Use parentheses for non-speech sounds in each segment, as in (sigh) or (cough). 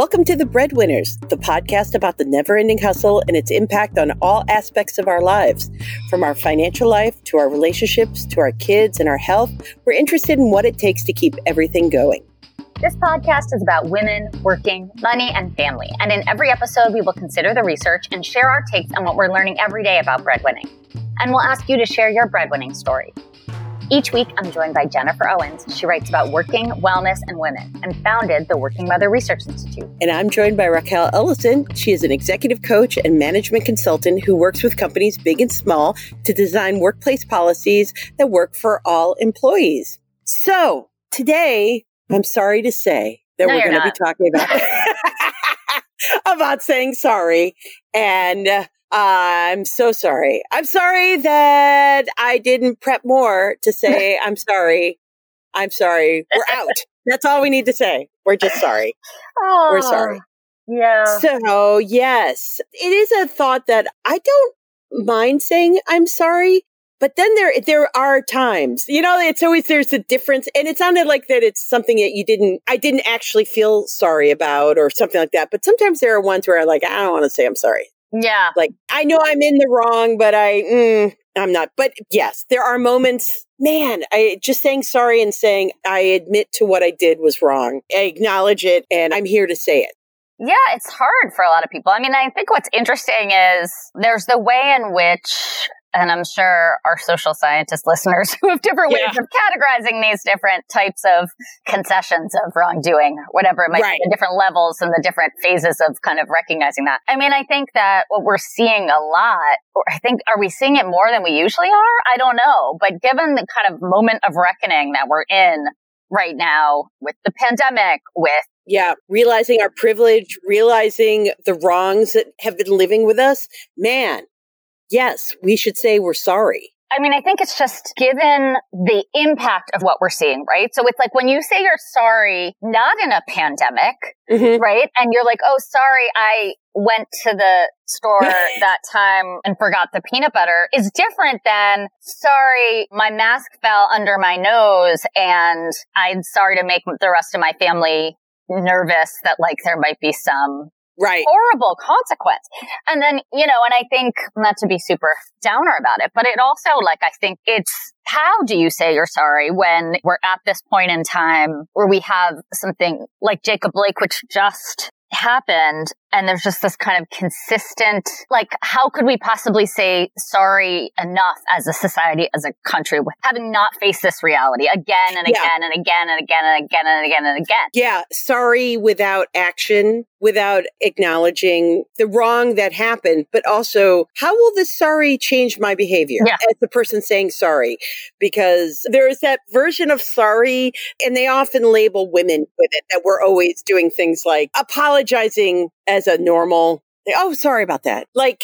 Welcome to The Breadwinners, the podcast about the never ending hustle and its impact on all aspects of our lives. From our financial life to our relationships to our kids and our health, we're interested in what it takes to keep everything going. This podcast is about women, working, money, and family. And in every episode, we will consider the research and share our takes on what we're learning every day about breadwinning. And we'll ask you to share your breadwinning story. Each week, I'm joined by Jennifer Owens. She writes about working, wellness, and women and founded the Working Mother Research Institute. And I'm joined by Rachael Ellison. She is an executive coach and management consultant who works with companies big and small to design workplace policies that work for all employees. So today, I'm sorry to say that No, we're going to be talking about, (laughs) about saying sorry. And uh, I'm so sorry. I'm sorry that I didn't prep more to say (laughs) I'm sorry. I'm sorry. We're (laughs) out. That's all we need to say. We're just sorry. Oh, We're sorry. Yeah. So, yes, it is a thought that I don't mind saying I'm sorry. But then there, there are times, you know, it's always, there's a difference. And it sounded like that it's something that you didn't, I didn't actually feel sorry about or something like that. But sometimes there are ones where I'm like, I don't want to say I'm sorry. yeah. Like, I know I'm in the wrong, but I, mm, I'm not. But yes, there are moments, man, I just saying sorry and saying I admit to what I did was wrong. I acknowledge it and I'm here to say it. Yeah, it's hard for a lot of people. I mean, I think what's interesting is there's the way in which, and I'm sure our social scientist listeners (laughs) who have different ways Yeah. of categorizing these different types of concessions of wrongdoing, whatever it might Right. be, the different levels and the different phases of kind of recognizing that. I mean, I think that what we're seeing a lot, or I think, are we seeing it more than we usually are? I don't know. But given the kind of moment of reckoning that we're in right now with the pandemic, with Yeah, realizing our privilege, realizing the wrongs that have been living with us. Man, yes, we should say we're sorry. I mean, I think it's just given the impact of what we're seeing, right? So it's like when you say you're sorry, not in a pandemic, Mhm. right? And you're like, oh, sorry, I went to the store (laughs) that time and forgot the peanut butter is different than, sorry, my mask fell under my nose and I'm sorry to make the rest of my family nervous that like there might be some Right. horrible consequence. And then, you know, and I think not to be super downer about it, but it also like, I think it's how do you say you're sorry when we're at this point in time where we have something like Jacob Blake, which just happened and there's just this kind of consistent like how could we possibly say sorry enough as a society as a country with having not faced this reality again and Yeah. again and again and again and again and again and again Yeah, sorry without action, without acknowledging the wrong that happened, but also how will this sorry change my behavior Yeah. as the person saying sorry? Because there is that version of sorry, and they often label women with it that we're always doing things like apologizing as a normal, oh, sorry about that. Like,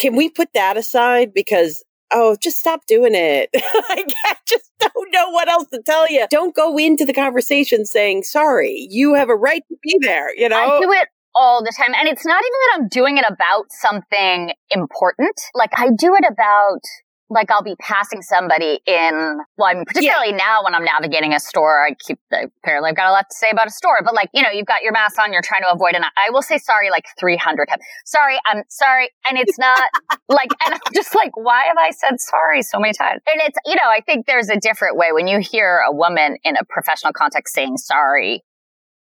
can we put that aside? Because Oh, just stop doing it. (laughs) like, I just don't know what else to tell you. Don't go into the conversation saying, sorry, you have a right to be there, you know? I do it all the time. And it's not even that I'm doing it about something important. Like I do it about like I'll be passing somebody in, well, I mean, particularly now when I'm navigating a store, I keep, apparently I've got a lot to say about a store, but like, you know, you've got your mask on, you're trying to avoid, and I will say sorry like 300 times. Sorry, I'm sorry. And it's not (laughs) like, and I'm just like, why have I said sorry so many times? And it's, you know, I think there's a different way when you hear a woman in a professional context saying sorry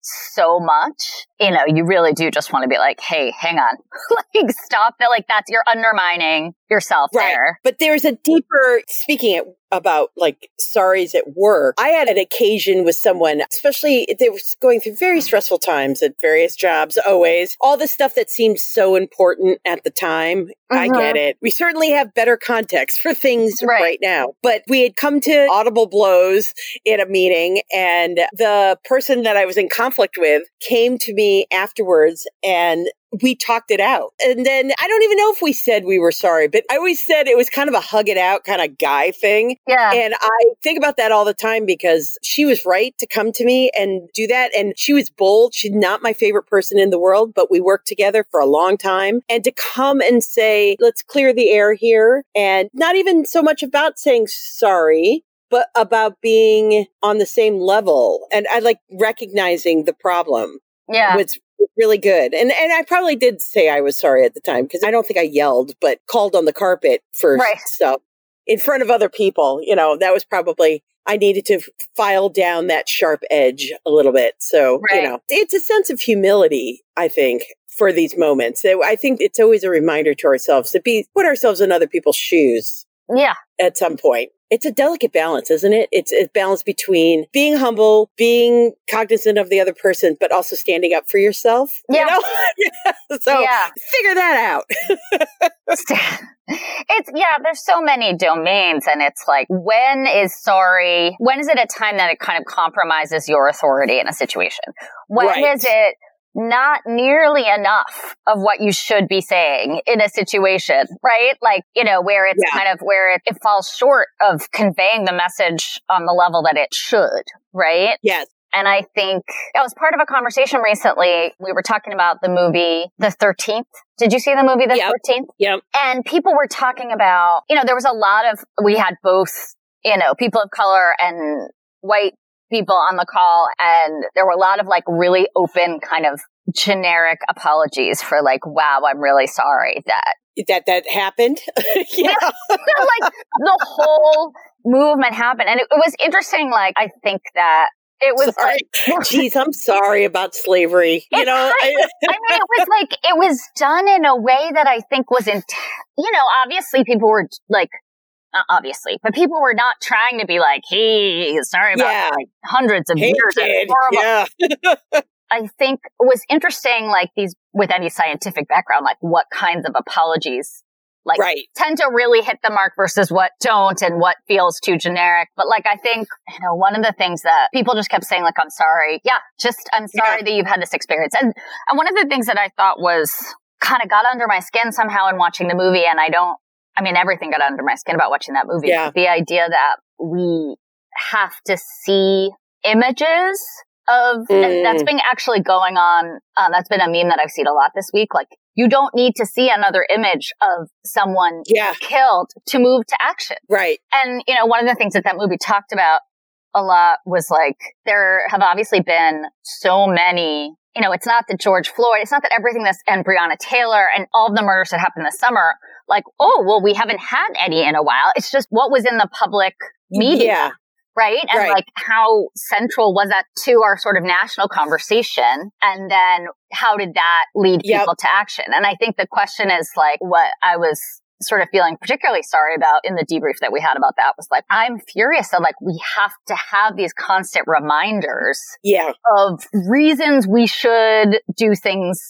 so much, you know, you really do just want to be like, hey, hang on. (laughs) like, stop that. Like, that's, you're undermining yourself Right. there. But there's a deeper, speaking it, about like sorries at work. I had an occasion with someone, especially they were going through very stressful times at various jobs, always. All the stuff that seemed so important at the time. I Mhm. get it. We certainly have better context for things Right. right now. But we had come to audible blows in a meeting, and the person that I was in conflict with came to me afterwards and we talked it out. And then I don't even know if we said we were sorry, but I always said it was kind of a hug it out kind of guy thing. Yeah. And I think about that all the time because she was right to come to me and do that. And she was bold. She's not my favorite person in the world, but we worked together for a long time. And to come and say, let's clear the air here. And not even so much about saying sorry, but about being on the same level. And I like recognizing the problem yeah. was really good. And and I probably did say I was sorry at the time because I don't think I yelled, but called on the carpet for Right. stuff in front of other people. You know, that was probably I needed to file down that sharp edge a little bit. So, Right. you know, it's a sense of humility, I think, for these moments. I think it's always a reminder to ourselves to be put ourselves in other people's shoes Yeah. at some point. It's a delicate balance, isn't it? It's a balance between being humble, being cognizant of the other person, but also standing up for yourself. Yeah. You know? (laughs) so yeah. figure that out. (laughs) it's yeah there's so many domains and it's like when is sorry when is it a time that it kind of compromises your authority in a situation When is Right. it not nearly enough of what you should be saying in a situation right like you know where it's Yeah. kind of where it, it falls short of conveying the message on the level that it should right yes. and I think I was part of a conversation recently. We were talking about the movie The 13th. Did you see the movie The Yep. 13th? Yep. And people were talking about, you know, there was a lot of, we had both, you know, people of color and white people on the call. And there were a lot of like really open kind of generic apologies for like, wow, I'm really sorry that That that happened. (laughs) yeah. like the whole movement happened. And it, it was interesting. Like, I think that it was Sorry. like, (laughs) Geez, I'm sorry about slavery. You know, I, I mean, it was like it was done in a way that I think was in. You know, obviously people were like, obviously, but people were not trying to be like, "Hey, sorry about Yeah. like hundreds of hey, years kid. horrible." Yeah. (laughs) I think was interesting, like these with any scientific background, like what kinds of apologies like right. tend to really hit the mark versus what don't and what feels too generic. But like, I think, you know, one of the things that people just kept saying, like, I'm sorry. Yeah, just, I'm sorry Yeah. that you've had this experience. And, and one of the things that I thought was kind of got under my skin somehow in watching the movie. And I don't, I mean, everything got under my skin about watching that movie. Yeah. The idea that we have to see images of, Mm. that's been actually going on. Uh, that's been a meme that I've seen a lot this week. Like, you don't need to see another image of someone Yeah. killed to move to action. Right. And, you know, one of the things that that movie talked about a lot was like, there have obviously been so many, you know, it's not that George Floyd, it's not that everything that's, and Breonna Taylor and all of the murders that happened this summer, like, oh, well, we haven't had any in a while. It's just what was in the public media Yeah. right? And Right. like how central was that to our sort of national conversation? And then how did that lead Yep. people to action? And I think the question is like what I was sort of feeling particularly sorry about in the debrief that we had about that was like, I'm furious that like we have to have these constant reminders Yeah. of reasons we should do things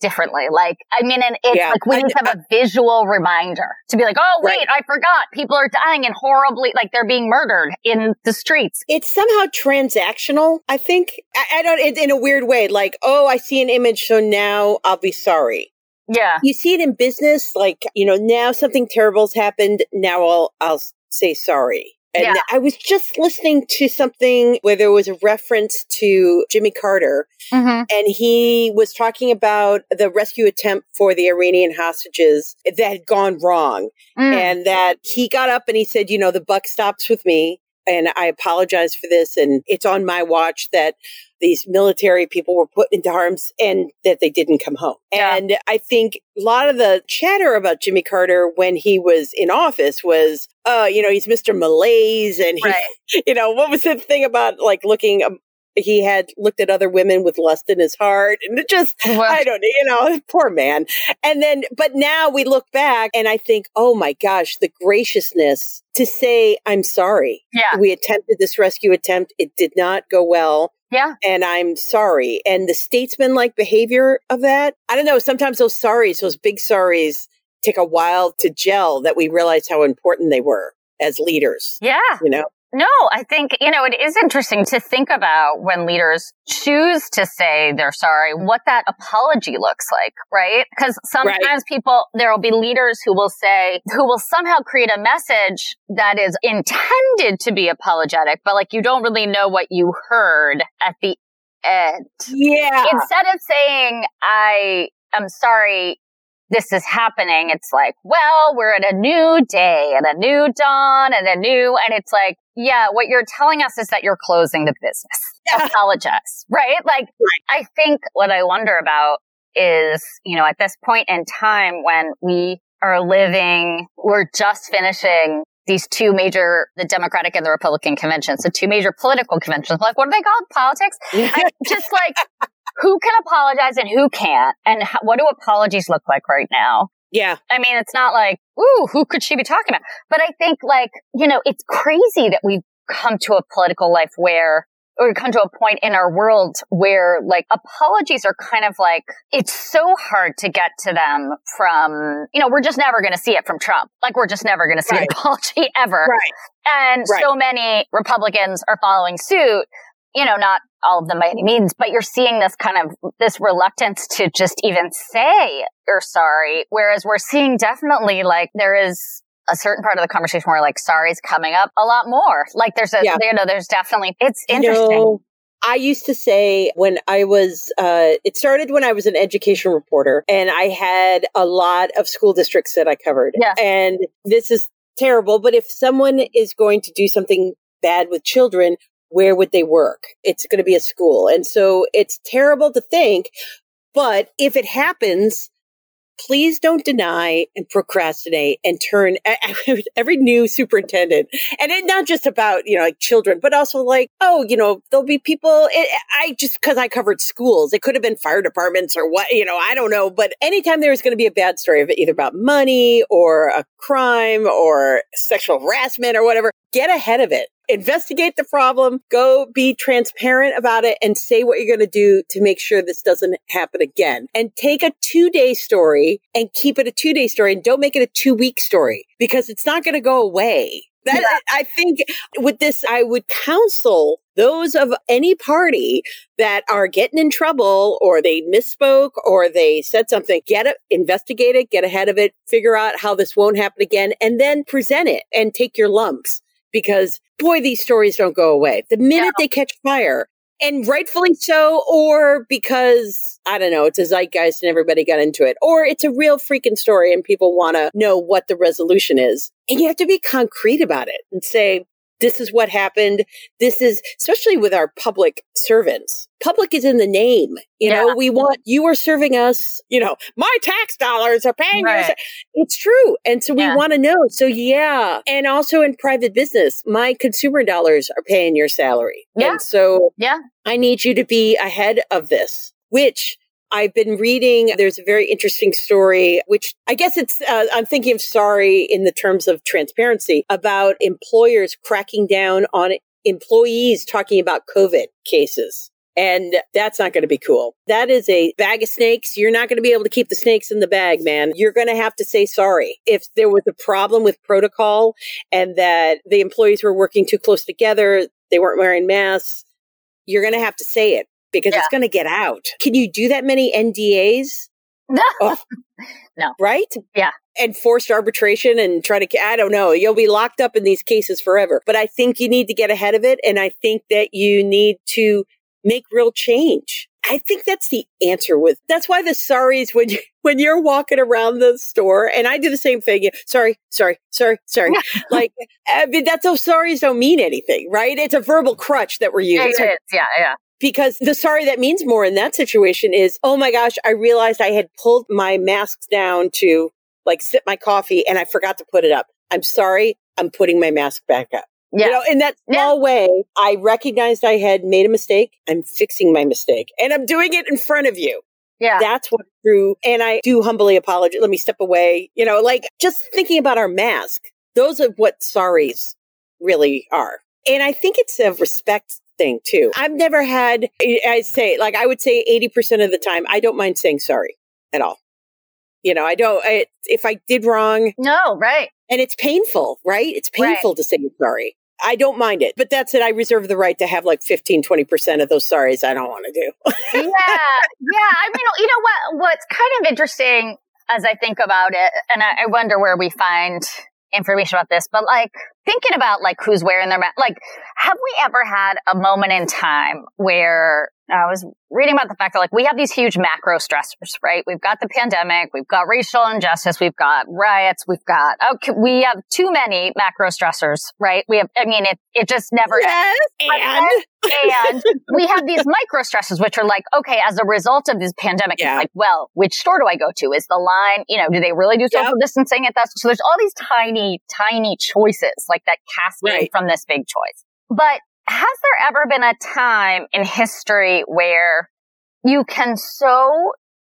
differently. Like, I mean, and it's Yeah. like we need to have a visual reminder to be like, oh, wait, Right. I forgot. People are dying and horribly, like they're being murdered in the streets. It's somehow transactional, I think. I, I don't, in, in a weird way, like, oh, I see an image, so now I'll be sorry. Yeah. You see it in business, like, you know, now something terrible's happened, now I'll, I'll say sorry. And Yeah. I was just listening to something where there was a reference to Jimmy Carter, Mm-hmm. and he was talking about the rescue attempt for the Iranian hostages that had gone wrong. Mm. and that he got up and he said, you know, the buck stops with me and I apologize for this and it's on my watch that these military people were put into harms and that they didn't come home. Yeah. And I think a lot of the chatter about Jimmy Carter when he was in office was, uh, you know, he's Mr. Malaise and he, Right. (laughs) you know, what was the thing about like looking um, he had looked at other women with lust in his heart and it just (laughs) I don't know, you know, poor man. And then, but now we look back and I think, oh my gosh, the graciousness to say, I'm sorry. Yeah. We attempted this rescue attempt. It did not go well. Yeah. And I'm sorry. And the statesman like behavior of that, I don't know. Sometimes those sorries, those big sorries take a while to gel that we realize how important they were as leaders, Yeah. you know? No, I think, you know, it is interesting to think about when leaders choose to say they're sorry, what that apology looks like, right? Because sometimes people, there will be leaders who will say, who will somehow create a message that is intended to be apologetic, but like you don't really know what you heard at the end. Yeah. Instead of saying, I am sorry, this is happening, it's like, well, we're at a new day and a new dawn and a new, and it's like, yeah, what you're telling us is that you're closing the business. (laughs) yeah. apologize, right? Like. I think what I wonder about is, you know, at this point in time when we are living, we're just finishing these two major, the Democratic and the Republican conventions, the two major political conventions. Like, what are they called? Politics? (laughs) just like, who can apologize and who can't? And how, what do apologies look like right now? Yeah. I mean, it's not like, ooh, who could she be talking about? But I think like, you know, it's crazy that we've come to a political life where or come to a point in our world where like apologies are kind of like it's so hard to get to them from you know we're just never going to see it from Trump like we're just never going to see right. an apology (laughs) ever right. and right. so many Republicans are following suit you know not all of them by any means but you're seeing this kind of this reluctance to just even say you're sorry whereas we're seeing definitely like there is a certain part of the conversation where like sorry is coming up a lot more. Like there's a yeah. you know there's definitely it's interesting. You know, I used to say when I was, uh, it started when I was an education reporter and I had a lot of school districts that I covered. Yeah. And this is terrible, but if someone is going to do something bad with children, where would they work? It's going to be a school. And so it's terrible to think, but if it happens, please don't deny and procrastinate and turn (laughs) every new superintendent and it not just about you know like children but also like oh you know there'll be people it, i just because i covered schools it could have been fire departments or what you know i don't know but anytime there's going to be a bad story of it, either about money or a crime or sexual harassment or whatever get ahead of it investigate the problem, go be transparent about it and say what you're going to do to make sure this doesn't happen again. And take a two day story and keep it a two day story and don't make it a two week story because it's not going to go away. That yeah. I think with this, I would counsel those of any party that are getting in trouble or they misspoke or they said something, get it, investigate it, get ahead of it, figure out how this won't happen again, and then present it and take your lumps because boy, these stories don't go away. The minute yeah. they catch fire, and rightfully so, or because I don't know, it's a zeitgeist and everybody got into it, or it's a real freaking story and people want to know what the resolution is. And you have to be concrete about it and say, this is what happened. This is, especially with our public servants. Public is in the name. You yeah. know, we want, you are serving us, you know, my tax dollars are paying right. It's true. And so we yeah. want to know. So yeah. And also in private business, my consumer dollars are paying your salary. Yeah. And so yeah. I need you to be ahead of this, which I've been reading, there's a very interesting story, which I guess it's, uh, I'm thinking of sorry in the terms of transparency about employers cracking down on employees talking about COVID cases. And that's not going to be cool. That is a bag of snakes. You're not going to be able to keep the snakes in the bag, man. You're going to have to say sorry. If there was a problem with protocol and that the employees were working too close together, they weren't wearing masks, you're going to have to say it because yeah. it's going to get out. Can you do that many NDAs? No. Oh. (laughs) no. Right? Yeah. And forced arbitration and try to, I don't know, you'll be locked up in these cases forever. But I think you need to get ahead of it. And I think that you need to make real change. I think that's the answer with, that's why the sorries when you, when you're walking around the store and I do the same thing. Sorry, sorry, sorry, sorry. (laughs) like, eh, I mean, that's those sorries don't mean anything, right? It's a verbal crutch that we're using. Yeah, yeah, yeah because the sorry that means more in that situation is, oh my gosh, I realized I had pulled my masks down to like sip my coffee and I forgot to put it up. I'm sorry. I'm putting my mask back up. Yeah. You know, in that small yeah. way, I recognized I had made a mistake. I'm fixing my mistake and I'm doing it in front of you. Yeah. That's what true. And I do humbly apologize. Let me step away. You know, like just thinking about our mask. Those are what sorries really are. And I think it's a respect thing too. I've never had, I say, like I would say 80% of the time, I don't mind saying sorry at all. You know, I don't, I, if I did wrong. No, right. And it's painful, right? It's painful right. to say sorry. I don't mind it, but that's it. I reserve the right to have like 15, 20% of those sorries I don't want to do. yeah. Yeah. I mean, you know what, what's kind of interesting as I think about it, and I, I wonder where we find information about this, but like thinking about like who's wearing their mask. Like, have we ever had a moment in time where I was reading about the fact that like we have these huge macro stressors, right? We've got the pandemic, we've got racial injustice, we've got riots, we've got oh, okay, we have too many macro stressors, right? We have, I mean, it it just never. Yes, and and we have these micro stresses, which are like, okay, as a result of this pandemic, Yeah. it's like, well, which store do I go to? Is the line, you know, do they really do social distancing at that? So there's all these tiny, tiny choices like that cascade Right. from this big choice. But has there ever been a time in history where you can so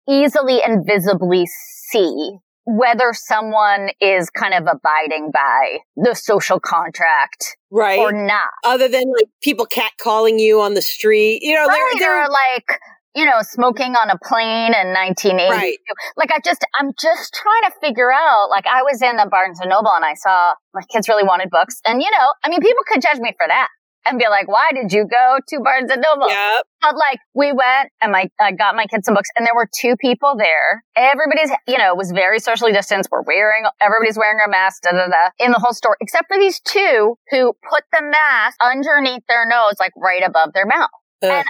easily and visibly see whether someone is kind of abiding by the social contract right. or not? Other than like people catcalling you on the street, you know, right, they're, they're or like you know smoking on a plane in 1980 Right. like i just i'm just trying to figure out like i was in the barnes and noble and i saw my kids really wanted books and you know i mean people could judge me for that and be like why did you go to barnes and noble yeah, but like we went and my I got my kids some books and there were two people there. Everybody's you know was very socially distanced. We're wearing everybody's wearing a mask da, da, da, in the whole store except for these two who put the mask underneath their nose like right above their mouth. Ugh. And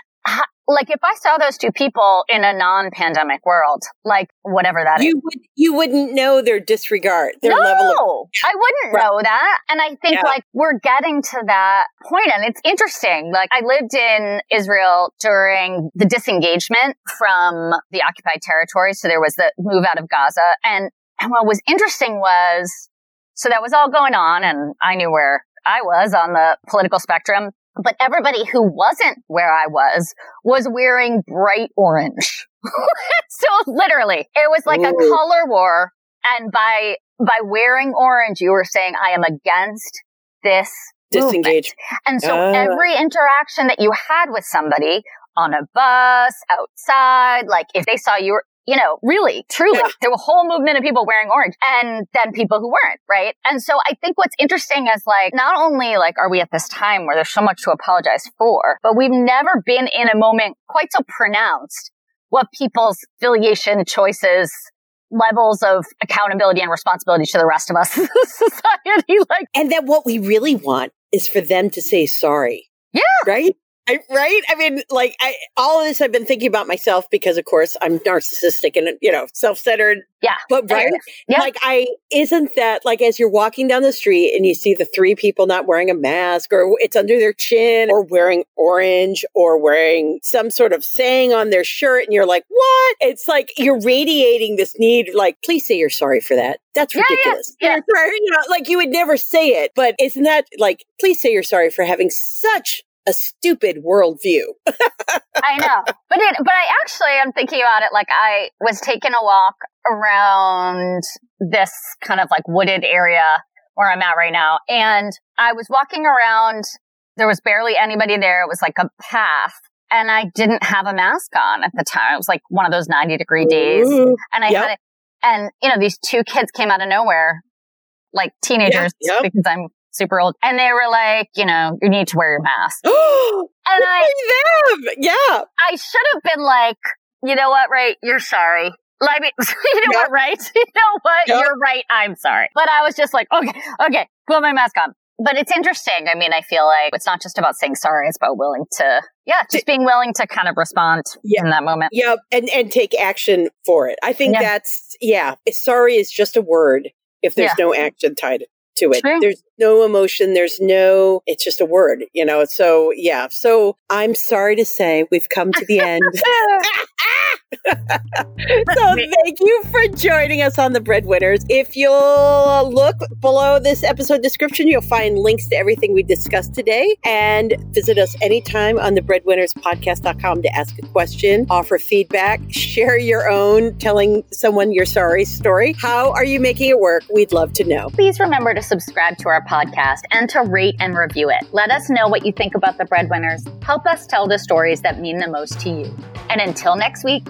like if I saw those two people in a non-pandemic world, like whatever that is. you would you wouldn't know their disregard, their no, level of I wouldn't Right. know that. And I think Yeah. like we're getting to that point and it's interesting. Like I lived in Israel during the disengagement from the occupied territories. So there was the move out of Gaza. And, and what was interesting was, so that was all going on and I knew where I was on the political spectrum. But everybody who wasn't where I was was wearing bright orange. (laughs) so literally, it was like a color war. And by by wearing orange, you were saying I am against this movement. disengage. And so Ah. every interaction that you had with somebody on a bus, outside, like if they saw you were, you know, really, truly, Yeah. there were a whole movement of people wearing orange and then people who weren't, right? And so I think what's interesting is like, not only like are we at this time where there's so much to apologize for, but we've never been in a moment quite so pronounced what people's affiliation choices levels of accountability and responsibility to the rest of us (laughs) society like And that what we really want is for them to say sorry. Yeah. Right? I, right? I mean, like, I, all of this I've been thinking about myself because, of course, I'm narcissistic and, you know, self centered. Yeah. But, right? Yeah. Like, I, isn't that like as you're walking down the street and you see the three people not wearing a mask or it's under their chin or wearing orange or wearing some sort of saying on their shirt and you're like, what? It's like you're radiating this need, like, please say you're sorry for that. That's Yeah, yeah, ridiculous. yeah. (laughs) You're you know, like you would never say it, but isn't that like, please say you're sorry for having such a stupid worldview. (laughs) I know. But it, but I actually am thinking about it like I was taking a walk around this kind of like wooded area where I'm at right now. And I was walking around. There was barely anybody there. It was like a path. And I didn't have a mask on at the time. It was like one of those 90 degree days. Ooh. And I Yep. had it. And, you know, these two kids came out of nowhere, like teenagers, yep. because I'm super old. And they were like, you know, you need to wear your mask. (gasps) And I, them. Yeah. I should have been like, you know what, right? You're sorry. Like, you know Yep. what, right? (laughs) You know what? Yep. (laughs) You're right. I'm sorry. But I was just like, okay, okay, put my mask on. But it's interesting. I mean, I feel like it's not just about saying sorry. It's about willing to, yeah, just being willing to kind of respond Yeah. in that moment. Yep. And, and take action for it. I think Yeah. that's, yeah. Sorry is just a word if there's no action tied to it. True. There's no emotion. There's no, it's just a word, you know? So, yeah. So I'm sorry to say we've come to the end. (laughs) (laughs) so thank you for joining us on the breadwinners if you'll look below this episode description you'll find links to everything we discussed today and visit us anytime on the breadwinnerspodcast.com to ask a question offer feedback share your own telling someone your sorry story how are you making it work we'd love to know Please remember to subscribe to our podcast and to rate and review it. Let us know what you think about the breadwinners. Help us tell the stories that mean the most to you. And until next week,